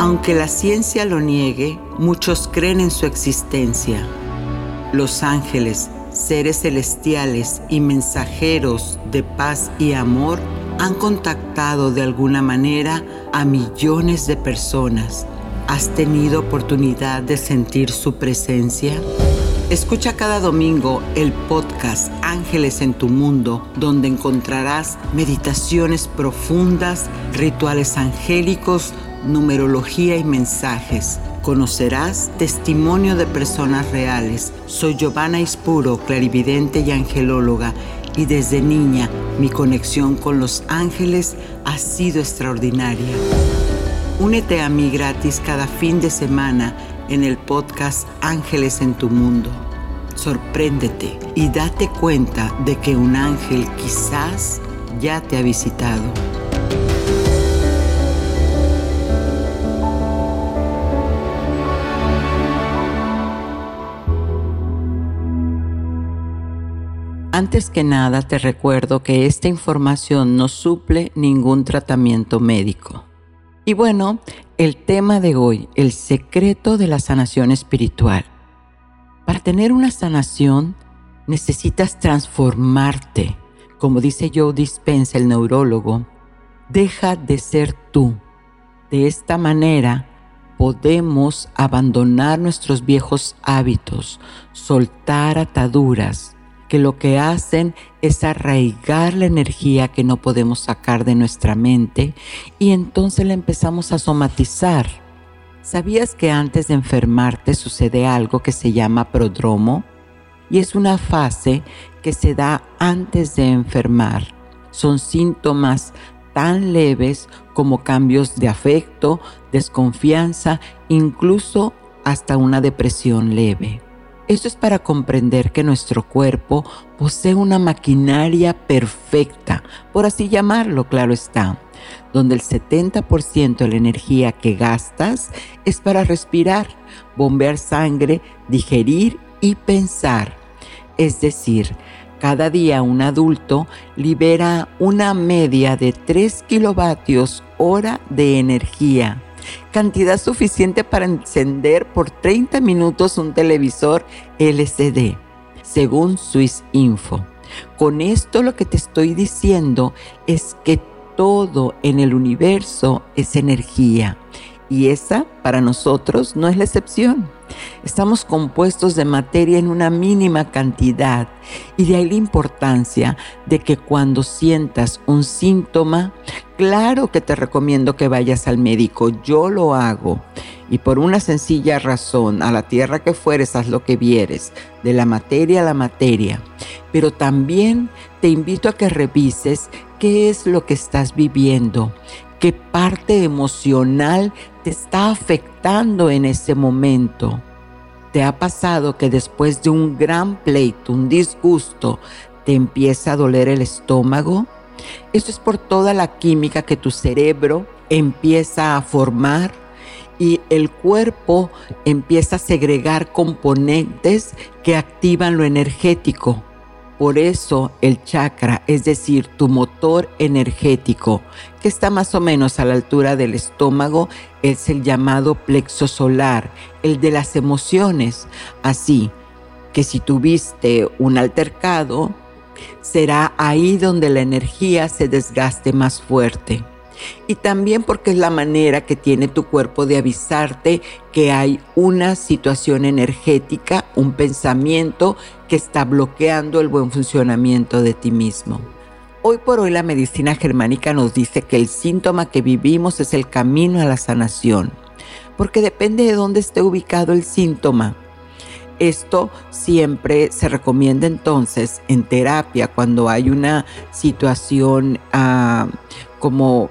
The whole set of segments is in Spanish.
Aunque la ciencia lo niegue, muchos creen en su existencia. Los ángeles, seres celestiales y mensajeros de paz y amor han contactado de alguna manera a millones de personas. ¿Has tenido oportunidad de sentir su presencia? Escucha cada domingo el podcast Ángeles en tu Mundo, donde encontrarás meditaciones profundas, rituales angélicos, numerología y mensajes. Conocerás testimonio de personas reales. Soy Giovanna Ispuro, clarividente y angelóloga, y desde niña mi conexión con los ángeles ha sido extraordinaria. Únete a mí gratis cada fin de semana en el podcast Ángeles en tu Mundo. Sorpréndete y date cuenta de que un ángel quizás ya te ha visitado. Antes que nada te recuerdo que esta información no suple ningún tratamiento médico. Y bueno, el tema de hoy, el secreto de la sanación espiritual. Para tener una sanación necesitas transformarte. Como dice Joe Dispensa, el neurólogo, deja de ser tú. De esta manera podemos abandonar nuestros viejos hábitos, soltar ataduras, que lo que hacen es arraigar la energía que no podemos sacar de nuestra mente y entonces la empezamos a somatizar. ¿Sabías que antes de enfermarte sucede algo que se llama prodromo? Y es una fase que se da antes de enfermar. Son síntomas tan leves como cambios de afecto, desconfianza, incluso hasta una depresión leve. Esto es para comprender que nuestro cuerpo posee una maquinaria perfecta, por así llamarlo, claro está, donde el 70% de la energía que gastas es para respirar, bombear sangre, digerir y pensar. Es decir, cada día un adulto libera una media de 3 kilovatios hora de energía cantidad suficiente para encender por 30 minutos un televisor LCD, según Swiss Info. Con esto lo que te estoy diciendo es que todo en el universo es energía y esa para nosotros no es la excepción. Estamos compuestos de materia en una mínima cantidad y de ahí la importancia de que cuando sientas un síntoma, claro que te recomiendo que vayas al médico, yo lo hago. Y por una sencilla razón, a la tierra que fueres, haz lo que vieres, de la materia a la materia. Pero también te invito a que revises qué es lo que estás viviendo, qué parte emocional te está afectando en ese momento. ¿Te ha pasado que después de un gran pleito, un disgusto, te empieza a doler el estómago? Esto es por toda la química que tu cerebro empieza a formar y el cuerpo empieza a segregar componentes que activan lo energético. Por eso el chakra, es decir, tu motor energético, que está más o menos a la altura del estómago, es el llamado plexo solar, el de las emociones. Así que si tuviste un altercado, será ahí donde la energía se desgaste más fuerte y también porque es la manera que tiene tu cuerpo de avisarte que hay una situación energética, un pensamiento que está bloqueando el buen funcionamiento de ti mismo. Hoy por hoy la medicina germánica nos dice que el síntoma que vivimos es el camino a la sanación, porque depende de dónde esté ubicado el síntoma. Esto siempre se recomienda entonces en terapia cuando hay una situación ah, como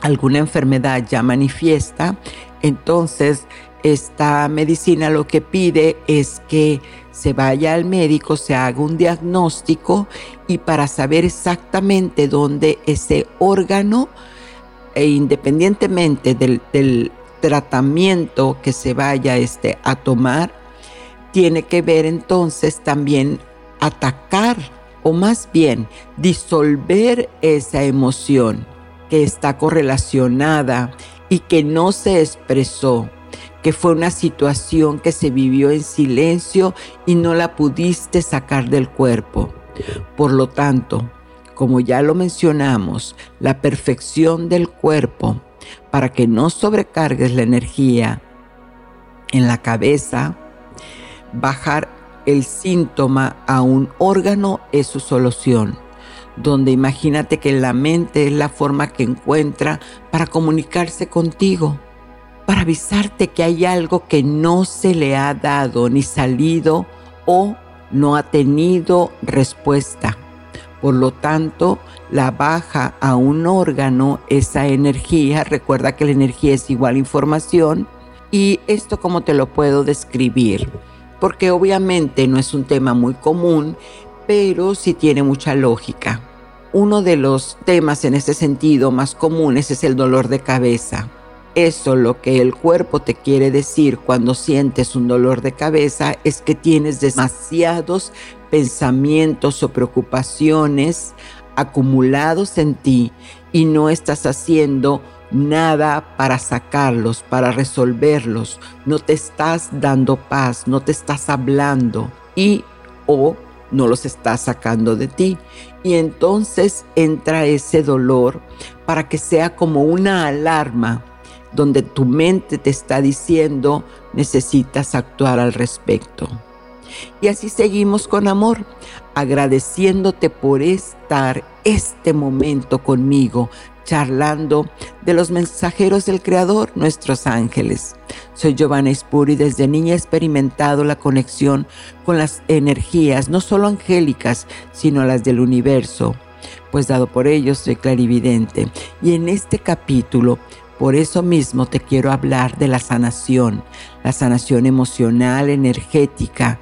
alguna enfermedad ya manifiesta, entonces esta medicina lo que pide es que se vaya al médico, se haga un diagnóstico y para saber exactamente dónde ese órgano, e independientemente del, tratamiento que se vaya este, a tomar, tiene que ver entonces también atacar o más bien disolver esa emoción que está correlacionada y que no se expresó, que fue una situación que se vivió en silencio y no la pudiste sacar del cuerpo. Por lo tanto, como ya lo mencionamos, la perfección del cuerpo para que no sobrecargues la energía en la cabeza, bajar el síntoma a un órgano es su solución donde imagínate que la mente es la forma que encuentra para comunicarse contigo, para avisarte que hay algo que no se le ha dado ni salido o no ha tenido respuesta. Por lo tanto, la baja a un órgano esa energía, recuerda que la energía es igual información, y esto como te lo puedo describir, porque obviamente no es un tema muy común, pero sí tiene mucha lógica. Uno de los temas en ese sentido más comunes es el dolor de cabeza. Eso lo que el cuerpo te quiere decir cuando sientes un dolor de cabeza es que tienes demasiados pensamientos o preocupaciones acumulados en ti y no estás haciendo nada para sacarlos, para resolverlos. No te estás dando paz, no te estás hablando y o no los estás sacando de ti. Y entonces entra ese dolor para que sea como una alarma donde tu mente te está diciendo necesitas actuar al respecto. Y así seguimos con amor, agradeciéndote por estar este momento conmigo, charlando de los mensajeros del Creador, nuestros ángeles. Soy Giovanna Spuri, desde niña he experimentado la conexión con las energías, no solo angélicas, sino las del universo, pues dado por ellos soy clarividente. Y en este capítulo, por eso mismo te quiero hablar de la sanación, la sanación emocional, energética,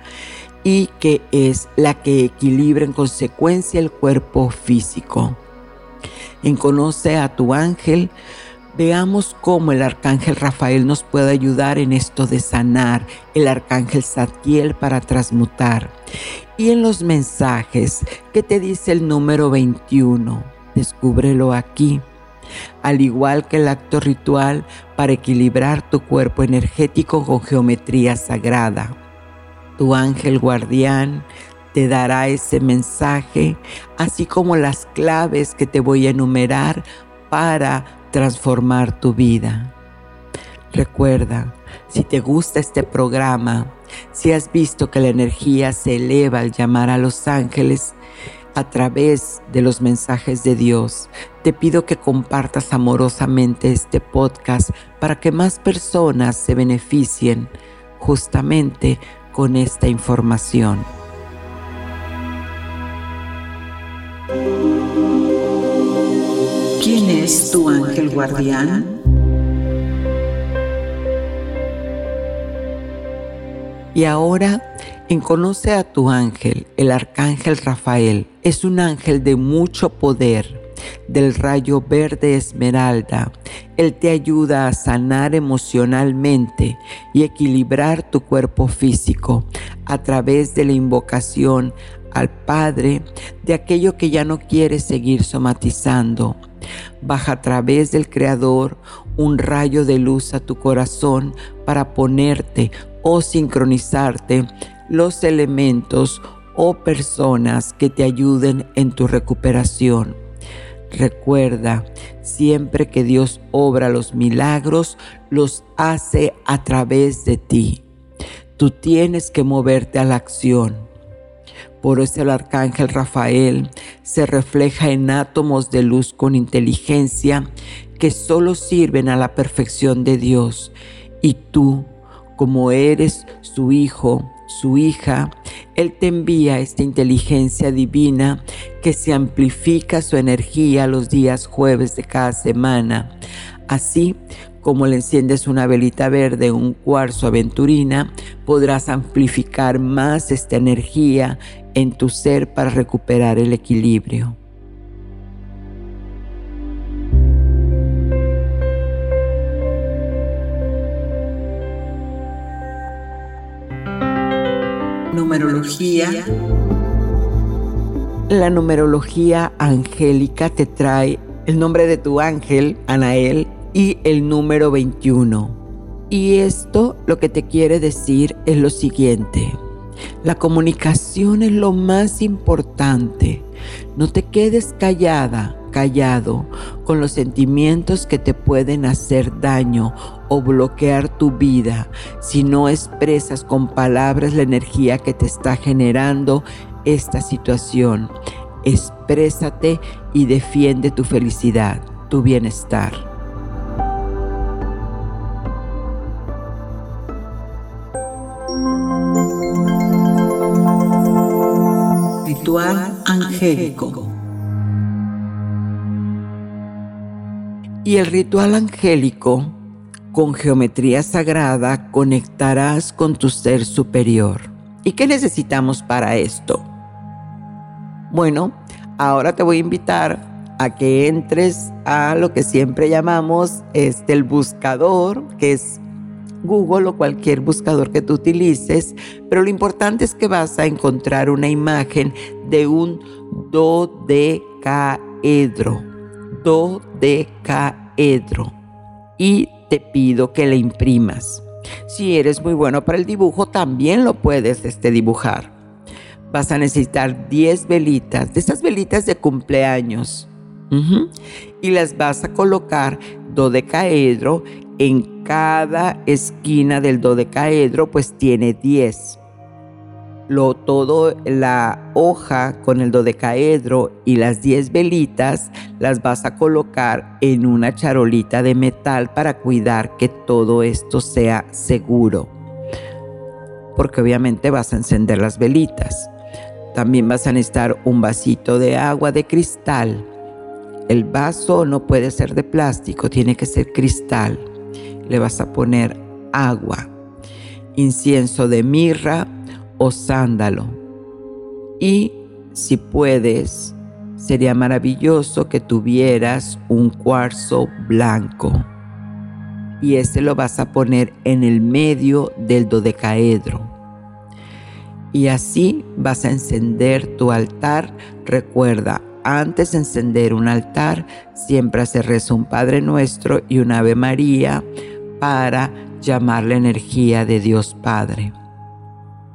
y que es la que equilibra en consecuencia el cuerpo físico en Conoce a tu ángel, veamos cómo el arcángel Rafael nos puede ayudar en esto de sanar, el arcángel Satiel para transmutar. Y en los mensajes, ¿qué te dice el número 21? Descúbrelo aquí. Al igual que el acto ritual para equilibrar tu cuerpo energético con geometría sagrada. Tu ángel guardián te dará ese mensaje, así como las claves que te voy a enumerar para transformar tu vida. Recuerda, si te gusta este programa, si has visto que la energía se eleva al llamar a los ángeles a través de los mensajes de Dios, te pido que compartas amorosamente este podcast para que más personas se beneficien justamente con esta información. ¿Quién es tu ángel guardián? Y ahora, en Conoce a tu ángel, el arcángel Rafael es un ángel de mucho poder, del rayo verde esmeralda. Él te ayuda a sanar emocionalmente y equilibrar tu cuerpo físico a través de la invocación al Padre de aquello que ya no quieres seguir somatizando. Baja a través del Creador un rayo de luz a tu corazón para ponerte o sincronizarte los elementos o personas que te ayuden en tu recuperación. Recuerda, siempre que Dios obra los milagros, los hace a través de ti. Tú tienes que moverte a la acción por eso el arcángel Rafael se refleja en átomos de luz con inteligencia que solo sirven a la perfección de Dios. Y tú, como eres su hijo, su hija, Él te envía esta inteligencia divina que se amplifica su energía los días jueves de cada semana. Así como le enciendes una velita verde, un cuarzo aventurina, podrás amplificar más esta energía en tu ser para recuperar el equilibrio. Numerología. La numerología angélica te trae el nombre de tu ángel, Anael, y el número 21. Y esto lo que te quiere decir es lo siguiente. La comunicación es lo más importante. No te quedes callada, callado, con los sentimientos que te pueden hacer daño o bloquear tu vida si no expresas con palabras la energía que te está generando esta situación. Exprésate y defiende tu felicidad, tu bienestar. Ritual angélico. Y el ritual angélico, con geometría sagrada, conectarás con tu ser superior. ¿Y qué necesitamos para esto? Bueno, ahora te voy a invitar a que entres a lo que siempre llamamos este, el buscador, que es Google o cualquier buscador que tú utilices, pero lo importante es que vas a encontrar una imagen de un dodecaedro, dodecaedro, y te pido que le imprimas. Si eres muy bueno para el dibujo, también lo puedes este, dibujar. Vas a necesitar 10 velitas, de esas velitas de cumpleaños. Y las vas a colocar dodecaedro en cada esquina del dodecaedro pues tiene 10. Lo todo la hoja con el dodecaedro y las 10 velitas las vas a colocar en una charolita de metal para cuidar que todo esto sea seguro. Porque obviamente vas a encender las velitas. También vas a necesitar un vasito de agua de cristal. El vaso no puede ser de plástico, tiene que ser cristal le vas a poner agua, incienso de mirra o sándalo. Y si puedes, sería maravilloso que tuvieras un cuarzo blanco. Y ese lo vas a poner en el medio del dodecaedro. Y así vas a encender tu altar. Recuerda, antes de encender un altar, siempre se reza un Padre Nuestro y un Ave María para llamar la energía de Dios Padre.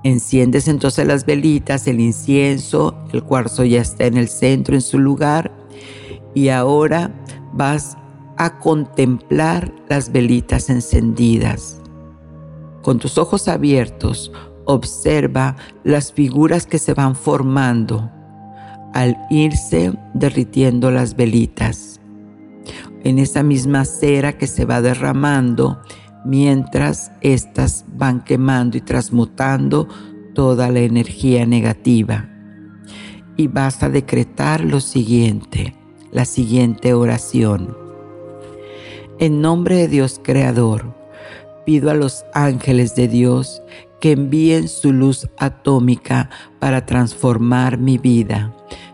Enciendes entonces las velitas, el incienso, el cuarzo ya está en el centro, en su lugar, y ahora vas a contemplar las velitas encendidas. Con tus ojos abiertos, observa las figuras que se van formando al irse derritiendo las velitas en esa misma cera que se va derramando mientras éstas van quemando y transmutando toda la energía negativa. Y vas a decretar lo siguiente, la siguiente oración. En nombre de Dios Creador, pido a los ángeles de Dios que envíen su luz atómica para transformar mi vida,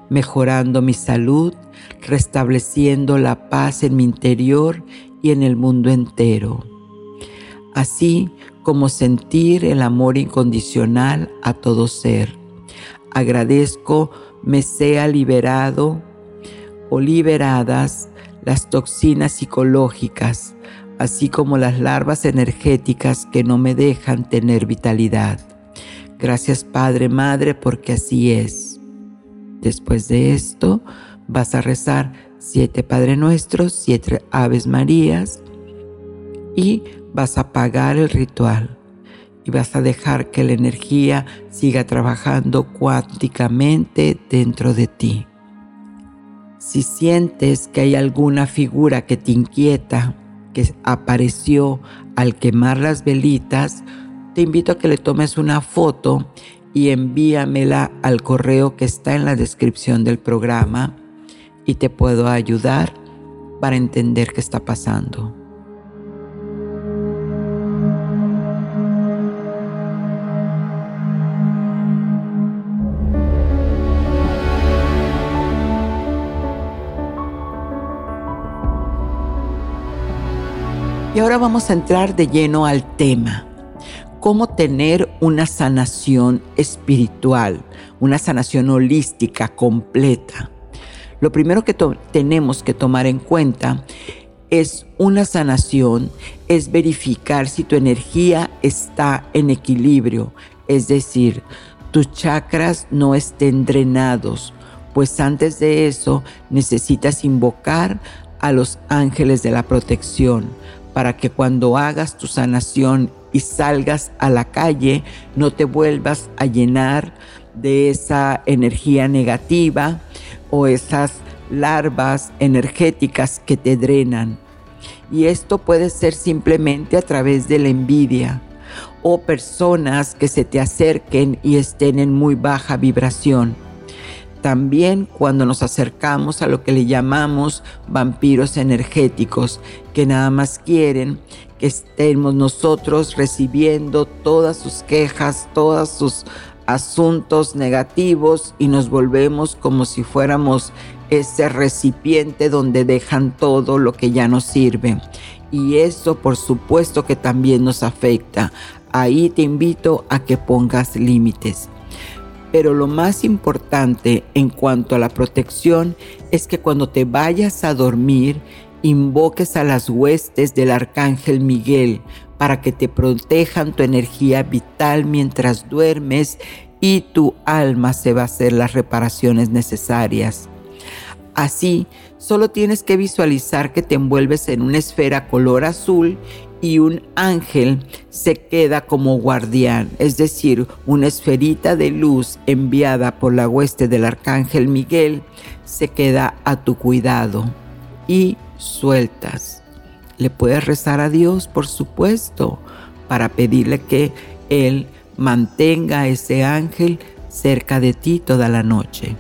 mejorando mi salud restableciendo la paz en mi interior y en el mundo entero, así como sentir el amor incondicional a todo ser. Agradezco me sea liberado o liberadas las toxinas psicológicas, así como las larvas energéticas que no me dejan tener vitalidad. Gracias Padre, Madre, porque así es. Después de esto, vas a rezar siete Padre Nuestros, siete Aves Marías y vas a apagar el ritual y vas a dejar que la energía siga trabajando cuánticamente dentro de ti. Si sientes que hay alguna figura que te inquieta, que apareció al quemar las velitas, te invito a que le tomes una foto y envíamela al correo que está en la descripción del programa y te puedo ayudar para entender qué está pasando. Y ahora vamos a entrar de lleno al tema, cómo tener una sanación espiritual, una sanación holística completa. Lo primero que tenemos que tomar en cuenta es una sanación, es verificar si tu energía está en equilibrio, es decir, tus chakras no estén drenados, pues antes de eso necesitas invocar a los ángeles de la protección para que cuando hagas tu sanación y salgas a la calle no te vuelvas a llenar de esa energía negativa o esas larvas energéticas que te drenan. Y esto puede ser simplemente a través de la envidia o personas que se te acerquen y estén en muy baja vibración. También cuando nos acercamos a lo que le llamamos vampiros energéticos, que nada más quieren que estemos nosotros recibiendo todas sus quejas, todos sus asuntos negativos y nos volvemos como si fuéramos ese recipiente donde dejan todo lo que ya no sirve. Y eso por supuesto que también nos afecta. Ahí te invito a que pongas límites. Pero lo más importante en cuanto a la protección es que cuando te vayas a dormir, invoques a las huestes del arcángel Miguel para que te protejan tu energía vital mientras duermes y tu alma se va a hacer las reparaciones necesarias. Así, solo tienes que visualizar que te envuelves en una esfera color azul y un ángel se queda como guardián, es decir, una esferita de luz enviada por la hueste del arcángel Miguel se queda a tu cuidado y sueltas. Le puedes rezar a Dios, por supuesto, para pedirle que Él mantenga a ese ángel cerca de ti toda la noche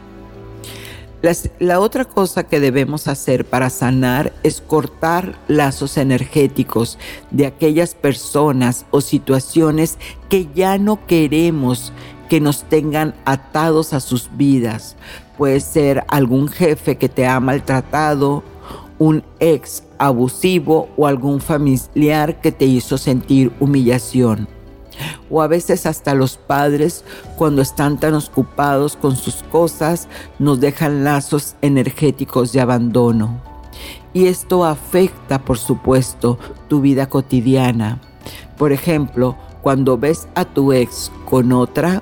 la otra cosa que debemos hacer para sanar es cortar lazos energéticos de aquellas personas o situaciones que ya no queremos que nos tengan atados a sus vidas. Puede ser algún jefe que te ha maltratado, un ex abusivo o algún familiar que te hizo sentir humillación o a veces hasta los padres cuando están tan ocupados con sus cosas nos dejan lazos energéticos de abandono. Y esto afecta, por supuesto, tu vida cotidiana. Por ejemplo, cuando ves a tu ex con otra,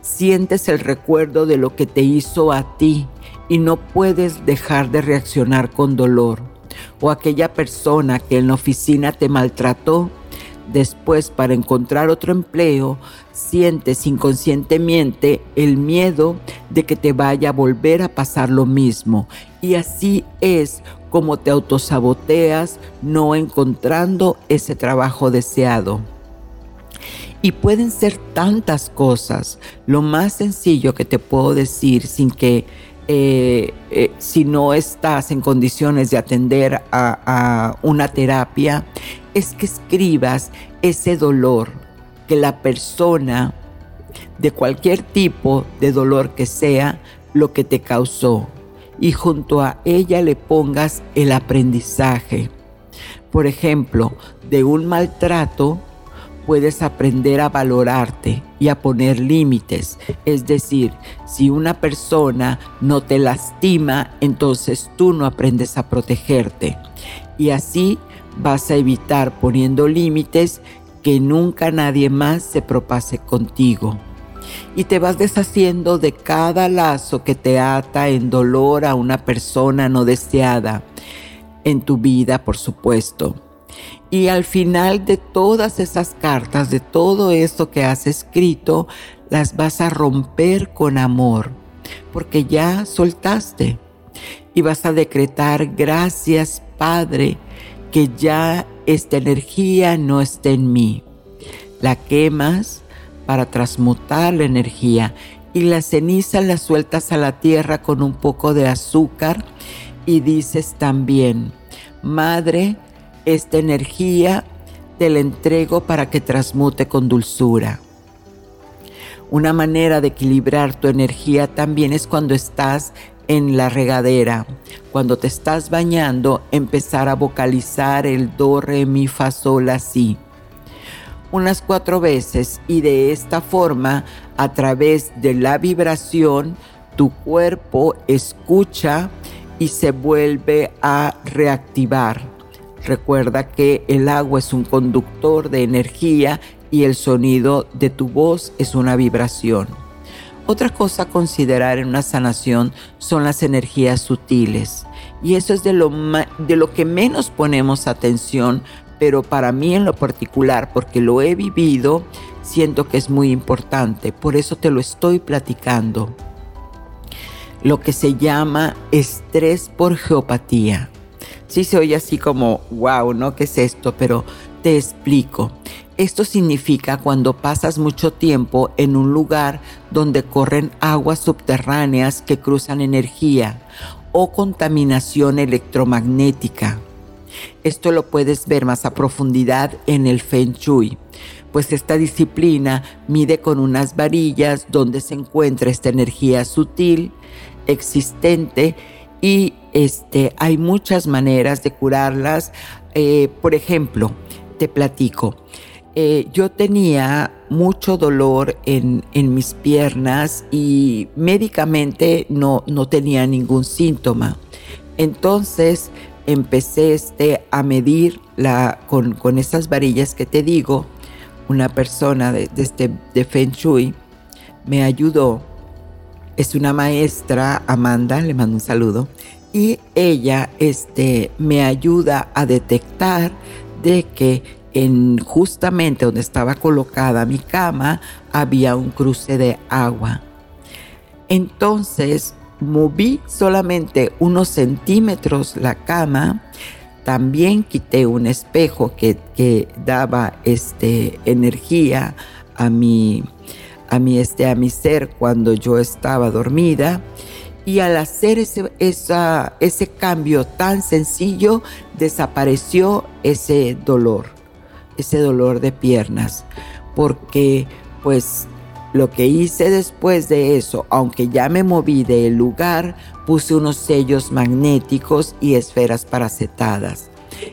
sientes el recuerdo de lo que te hizo a ti y no puedes dejar de reaccionar con dolor. O aquella persona que en la oficina te maltrató Después, para encontrar otro empleo, sientes inconscientemente el miedo de que te vaya a volver a pasar lo mismo. Y así es como te autosaboteas no encontrando ese trabajo deseado. Y pueden ser tantas cosas. Lo más sencillo que te puedo decir sin que eh, eh, si no estás en condiciones de atender a una terapia es que escribas ese dolor que la persona, de cualquier tipo de dolor que sea, lo que te causó, y junto a ella le pongas el aprendizaje. Por ejemplo, de un maltrato puedes aprender a valorarte y a poner límites. Es decir, si una persona no te lastima, entonces tú no aprendes a protegerte. Y así vas a evitar poniendo límites que nunca nadie más se propase contigo. Y te vas deshaciendo de cada lazo que te ata en dolor a una persona no deseada en tu vida, por supuesto. Y al final de todas esas cartas, de todo esto que has escrito, las vas a romper con amor, porque ya soltaste. Y vas a decretar, gracias Padre, que ya esta energía no esté en mí. La quemas para transmutar la energía y la ceniza la sueltas a la tierra con un poco de azúcar y dices también, Madre, esta energía te la entrego para que transmute con dulzura. Una manera de equilibrar tu energía también es cuando estás en la regadera. Cuando te estás bañando, empezar a vocalizar el do, re, mi, fa, sol, así. Unas cuatro veces y de esta forma, a través de la vibración, tu cuerpo escucha y se vuelve a reactivar. Recuerda que el agua es un conductor de energía y el sonido de tu voz es una vibración. Otra cosa a considerar en una sanación son las energías sutiles. Y eso es de lo, de lo que menos ponemos atención, pero para mí en lo particular, porque lo he vivido, siento que es muy importante. Por eso te lo estoy platicando. Lo que se llama estrés por geopatía. Sí se oye así como, wow, ¿no? ¿Qué es esto? Pero te explico. Esto significa cuando pasas mucho tiempo en un lugar donde corren aguas subterráneas que cruzan energía o contaminación electromagnética. Esto lo puedes ver más a profundidad en el Feng Shui, pues esta disciplina mide con unas varillas donde se encuentra esta energía sutil, existente y este, hay muchas maneras de curarlas. Eh, por ejemplo, te platico. Eh, yo tenía mucho dolor en, mis piernas y médicamente no, no tenía ningún síntoma. Entonces empecé este, a medir con, con esas varillas que te digo. Una persona de, de, este, de Feng Shui me ayudó. Es una maestra, Amanda, le mando un saludo. Y ella este, me ayuda a detectar de que en justamente donde estaba colocada mi cama había un cruce de agua. Entonces moví solamente unos centímetros la cama, también quité un espejo que, daba este, energía a mi, a, mi, este, a mi ser cuando yo estaba dormida. Y al hacer ese, ese cambio tan sencillo, desapareció ese dolor ese dolor de piernas, porque pues lo que hice después de eso, aunque ya me moví del lugar, puse unos sellos magnéticos y esferas paracetadas.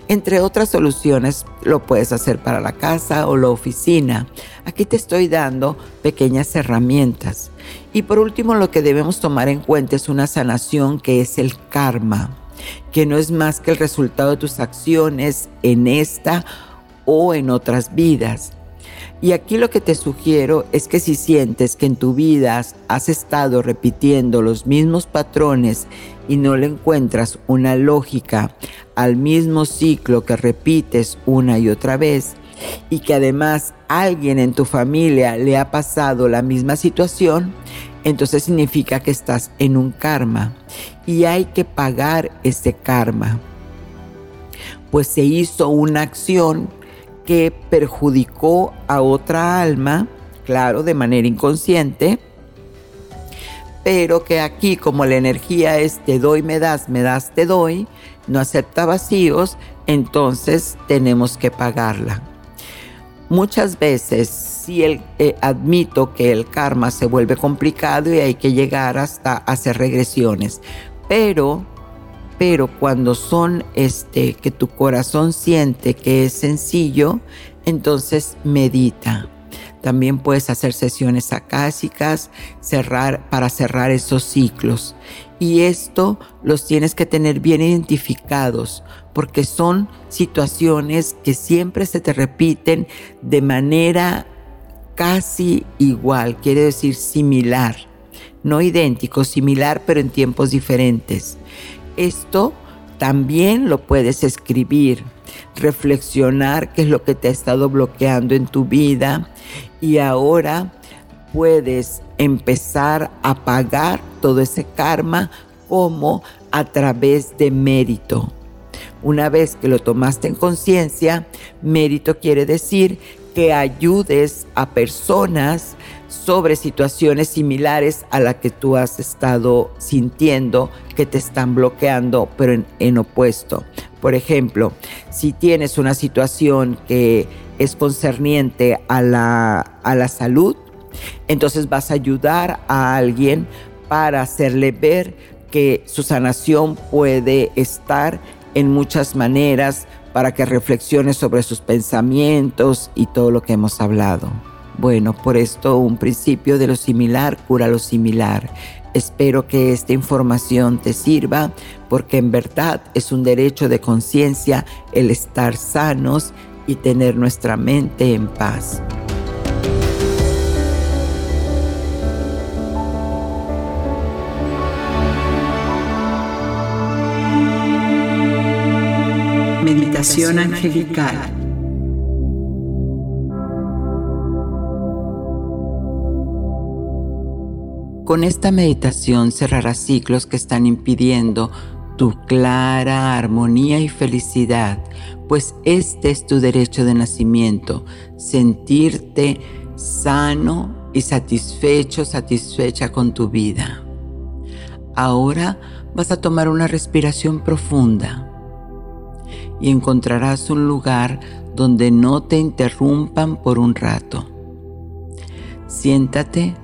Entre otras soluciones, lo puedes hacer para la casa o la oficina. Aquí te estoy dando pequeñas herramientas. Y por último, lo que debemos tomar en cuenta es una sanación que es el karma, que no es más que el resultado de tus acciones en esta o en otras vidas. Y aquí lo que te sugiero es que si sientes que en tu vida has estado repitiendo los mismos patrones y no le encuentras una lógica al mismo ciclo que repites una y otra vez, y que además alguien en tu familia le ha pasado la misma situación, entonces significa que estás en un karma y hay que pagar ese karma. Pues se hizo una acción que perjudicó a otra alma, claro, de manera inconsciente, pero que aquí como la energía es te doy, me das, me das, te doy, no acepta vacíos, entonces tenemos que pagarla. Muchas veces sí el, eh, admito que el karma se vuelve complicado y hay que llegar hasta hacer regresiones, pero pero cuando son este que tu corazón siente que es sencillo, entonces medita. También puedes hacer sesiones acásicas, para cerrar esos ciclos. Y esto los tienes que tener bien identificados porque son situaciones que siempre se te repiten de manera casi igual, quiere decir similar, no idéntico, similar, pero en tiempos diferentes. Esto también lo puedes escribir, reflexionar qué es lo que te ha estado bloqueando en tu vida y ahora puedes empezar a pagar todo ese karma como a través de mérito. Una vez que lo tomaste en conciencia, mérito quiere decir que ayudes a personas sobre situaciones similares a la que tú has estado sintiendo que te están bloqueando, pero en, opuesto. Por ejemplo, si tienes una situación que es concerniente a la, a la salud, entonces vas a ayudar a alguien para hacerle ver que su sanación puede estar en muchas maneras para que reflexione sobre sus pensamientos y todo lo que hemos hablado. Bueno, por esto un principio de lo similar cura lo similar. Espero que esta información te sirva porque en verdad es un derecho de conciencia el estar sanos y tener nuestra mente en paz. Meditación angelical. Con esta meditación cerrarás ciclos que están impidiendo tu clara armonía y felicidad, pues este es tu derecho de nacimiento, sentirte sano y satisfecho, satisfecha con tu vida. Ahora vas a tomar una respiración profunda y encontrarás un lugar donde no te interrumpan por un rato. Siéntate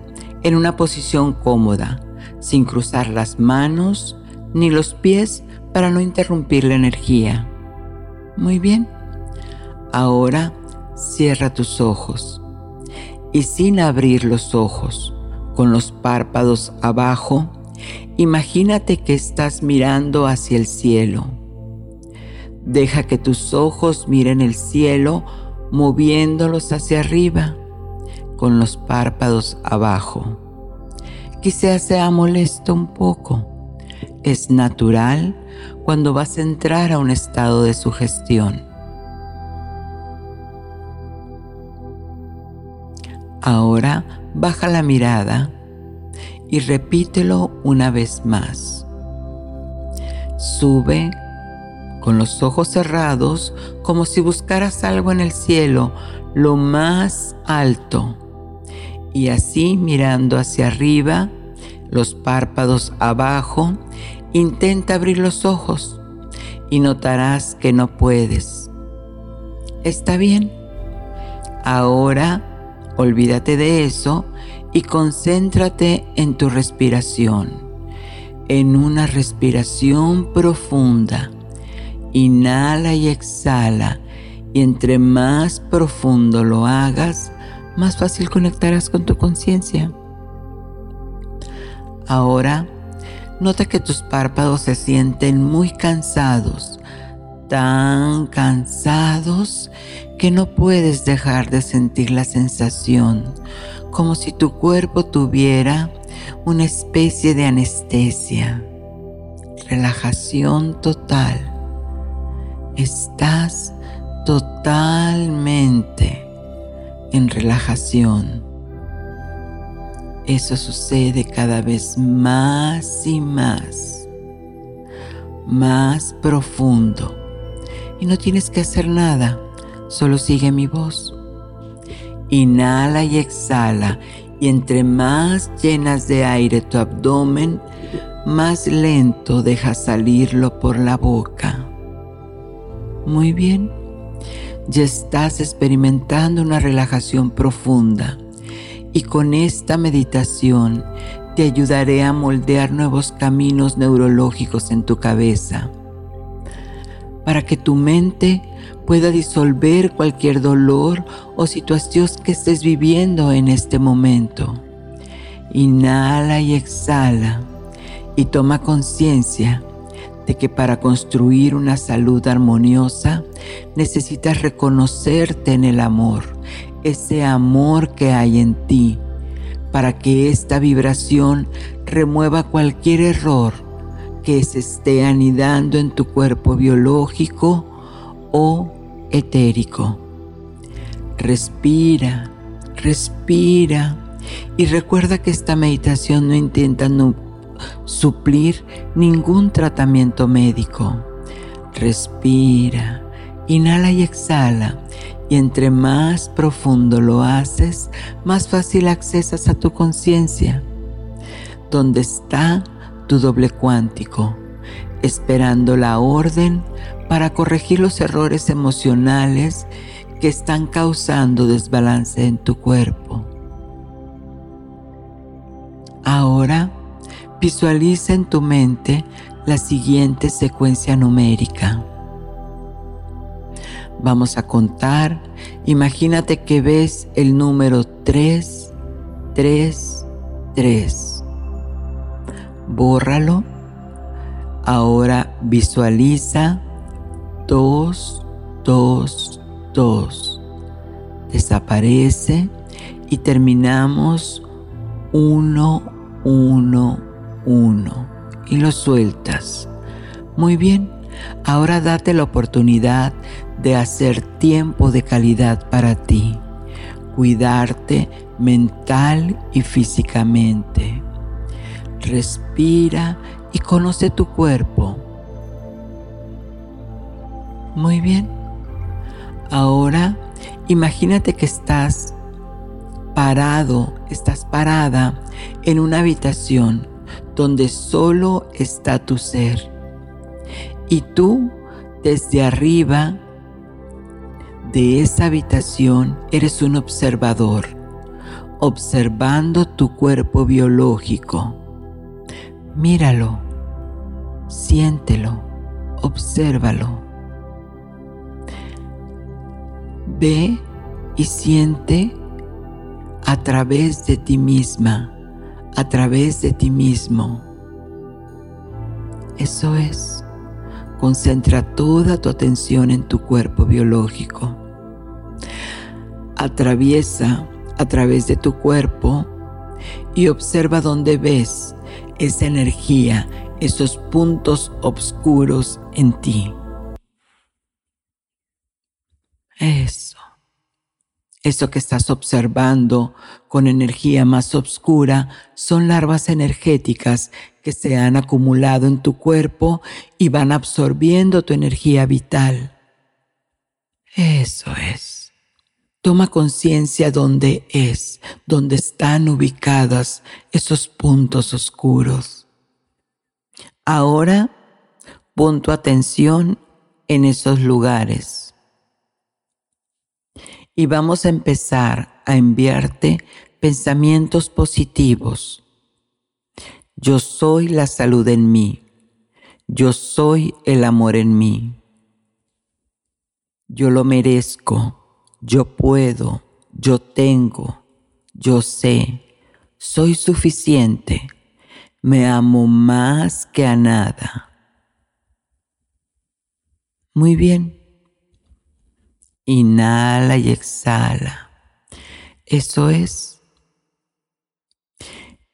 en una posición cómoda, sin cruzar las manos ni los pies para no interrumpir la energía. Muy bien. Ahora cierra tus ojos y sin abrir los ojos, con los párpados abajo, imagínate que estás mirando hacia el cielo Deja que tus ojos miren el cielo moviéndolos hacia arriba con los párpados abajo. Quizás sea molesto un poco. Es natural cuando vas a entrar a un estado de sugestión. Ahora baja la mirada y repítelo una vez más. Sube con los ojos cerrados como si buscaras algo en el cielo, lo más alto. Y así mirando hacia arriba, los párpados abajo, intenta abrir los ojos y notarás que no puedes. Está bien. Ahora olvídate de eso y concéntrate en tu respiración, en una respiración profunda Inhala y exhala. Y entre más profundo lo hagas, más fácil conectarás con tu conciencia. Ahora, nota que tus párpados se sienten muy cansados, tan cansados que no puedes dejar de sentir la sensación, como si tu cuerpo tuviera una especie de anestesia, relajación total estás totalmente en relajación. Eso sucede cada vez más y más, más profundo. Y no tienes que hacer nada, solo sigue mi voz. Inhala y exhala y entre más llenas de aire tu abdomen, más lento dejas salirlo por la boca. Muy bien, ya estás experimentando una relajación profunda. Y con esta meditación te ayudaré a moldear nuevos caminos neurológicos en tu cabeza. Para que tu mente pueda disolver cualquier dolor o situación que estés viviendo en este momento. Inhala y exhala. Y toma conciencia de que para construir una salud armoniosa necesitas reconocerte en el amor, ese amor que hay en ti, para que esta vibración remueva cualquier error que se esté anidando en tu cuerpo biológico o etérico. Respira, respira y recuerda que esta meditación no intenta suplir ningún tratamiento médico. Respira, inhala y exhala. Y entre más profundo lo haces, más fácil accesas a tu conciencia, donde está tu doble cuántico, esperando la orden para corregir los errores emocionales que están causando desbalance en tu cuerpo. Ahora Visualiza en tu mente la siguiente secuencia numérica. Vamos a contar. Imagínate que ves el número 3, 3, 3. bórralo. Ahora visualiza 2, 2, 2. Desaparece y terminamos 1, 1, 1. Y lo sueltas. Muy bien, ahora date la oportunidad de hacer tiempo de calidad para ti, cuidarte mental y físicamente. Respira y conoce tu cuerpo. Muy bien. Ahora imagínate que estás parado, estás parada en una habitación donde solo está tu ser. Y tú desde arriba de esa habitación eres un observador, observando tu cuerpo biológico. Míralo, siéntelo, obsérvalo. Ve y siente a través de ti misma, a través de ti mismo. Eso es. Concentra toda tu atención en tu cuerpo biológico. Atraviesa a través de tu cuerpo y observa dónde ves esa energía, esos puntos oscuros en ti. Eso. Eso que estás observando con energía más oscura son larvas energéticas que se han acumulado en tu cuerpo y van absorbiendo tu energía vital. Eso es. Toma conciencia dónde es, dónde están ubicadas esos puntos oscuros. Ahora pon tu atención en esos lugares. Y vamos a empezar a enviarte pensamientos positivos yo soy la salud en mí. Yo soy el amor en mí. Yo lo merezco. Yo puedo. Yo tengo. Yo sé. Soy suficiente. Me amo más que a nada. Muy bien. Inhala y exhala. Eso es.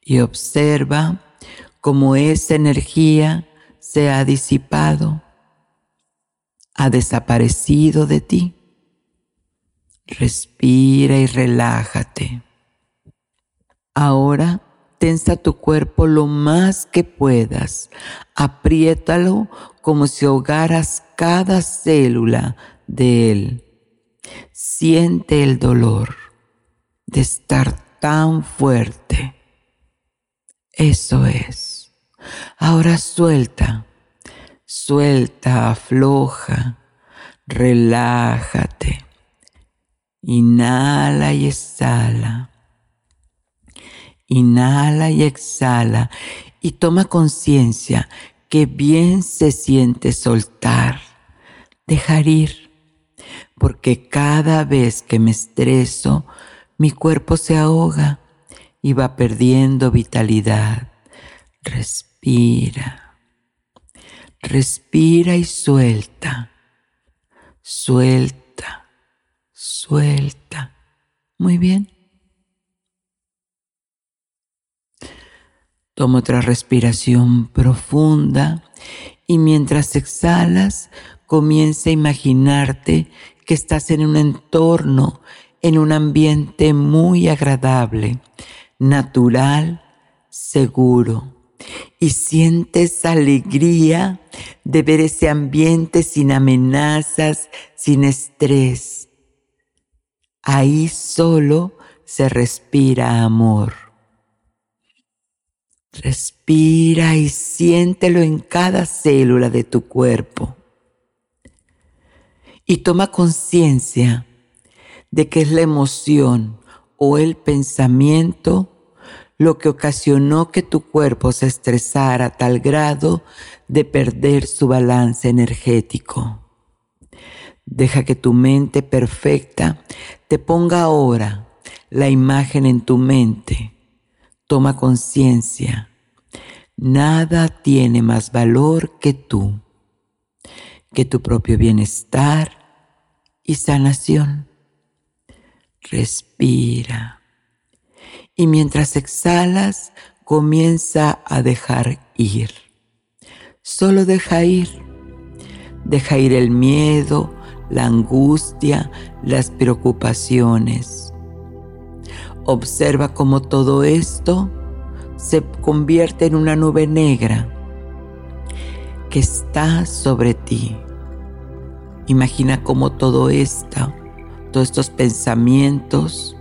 Y observa como esa energía se ha disipado, ha desaparecido de ti. Respira y relájate. Ahora tensa tu cuerpo lo más que puedas. Apriétalo como si ahogaras cada célula de él. Siente el dolor de estar tan fuerte. Eso es. Ahora suelta, suelta, afloja, relájate. Inhala y exhala. Inhala y exhala y toma conciencia que bien se siente soltar, dejar ir, porque cada vez que me estreso, mi cuerpo se ahoga y va perdiendo vitalidad. Respira. Respira y suelta. Suelta. Suelta. Muy bien. Toma otra respiración profunda y mientras exhalas comienza a imaginarte estás en un entorno, en un ambiente muy agradable, natural, seguro y sientes alegría de ver ese ambiente sin amenazas, sin estrés. Ahí solo se respira amor. Respira y siéntelo en cada célula de tu cuerpo. Y toma conciencia de que es la emoción o el pensamiento lo que ocasionó que tu cuerpo se estresara a tal grado de perder su balance energético. Deja que tu mente perfecta te ponga ahora la imagen en tu mente. Toma conciencia. Nada tiene más valor que tú, que tu propio bienestar y sanación. Respira. Y mientras exhalas, comienza a dejar ir. Solo deja ir. Deja ir el miedo, la angustia, las preocupaciones. Observa cómo todo esto se convierte en una nube negra que está sobre ti. Imagina cómo todo esto, todos estos pensamientos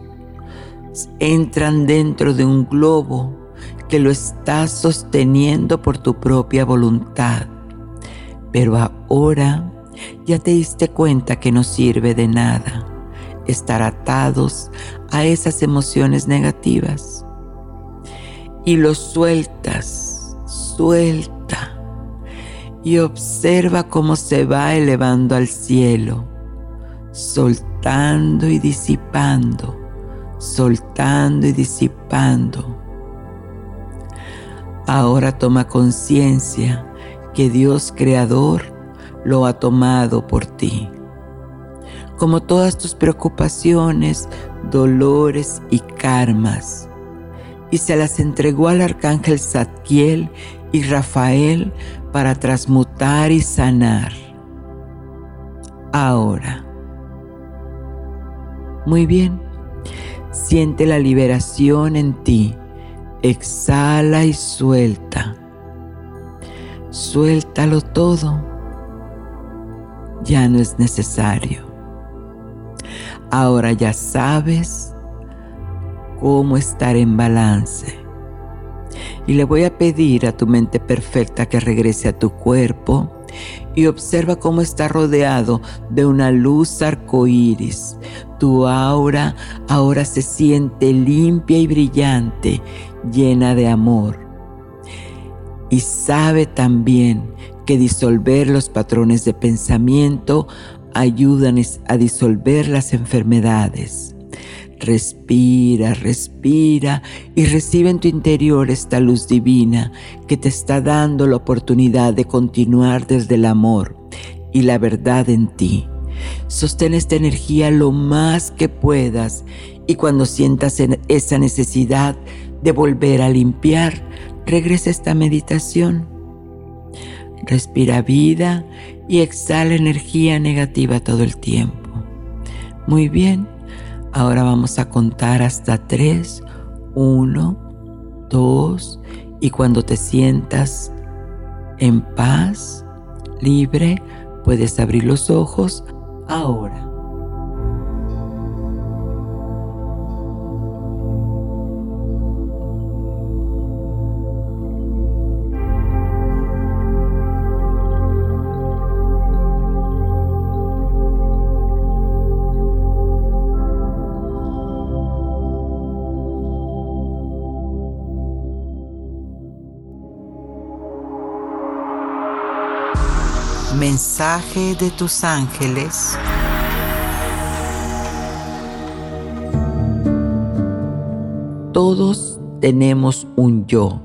entran dentro de un globo que lo está sosteniendo por tu propia voluntad. Pero ahora ya te diste cuenta que no sirve de nada estar atados a esas emociones negativas. Y lo sueltas, suelta. Y observa cómo se va elevando al cielo, soltando y disipando, soltando y disipando. Ahora toma conciencia que Dios Creador lo ha tomado por ti. Como todas tus preocupaciones, dolores y karmas. Y se las entregó al arcángel Zadkiel y Rafael para transmutar y sanar. Ahora. Muy bien. Siente la liberación en ti. Exhala y suelta. Suéltalo todo ya no es necesario. Ahora ya sabes cómo estar en balance. Y le voy a pedir a tu mente perfecta que regrese a tu cuerpo y observa cómo está rodeado de una luz arcoíris. Tu aura ahora se siente limpia y brillante, llena de amor. Y sabe también que disolver los patrones de pensamiento ayudan a disolver las enfermedades. Respira, respira y recibe en tu interior esta luz divina que te está dando la oportunidad de continuar desde el amor y la verdad en ti. Sostén esta energía lo más que puedas y cuando sientas esa necesidad de volver a limpiar, regresa esta meditación Respira vida y exhala energía negativa todo el tiempo. Muy bien, ahora vamos a contar hasta tres. Uno, dos, y cuando te sientas en paz, libre, puedes abrir los ojos ahora. Mensaje de tus ángeles. Todos tenemos un yo,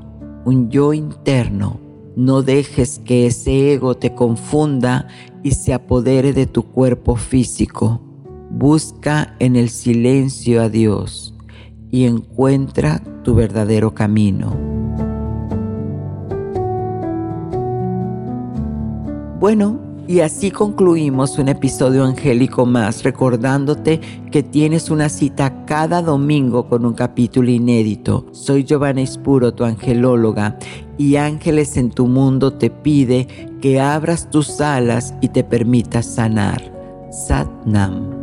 un yo interno. No dejes que ese ego te confunda y se apodere de tu cuerpo físico. Busca en el silencio a Dios y encuentra tu verdadero camino. Bueno, y así concluimos un episodio angélico más, recordándote que tienes una cita cada domingo con un capítulo inédito. Soy Giovanna Espuro, tu angelóloga, y Ángeles en tu Mundo te pide que abras tus alas y te permitas sanar. Sat Nam.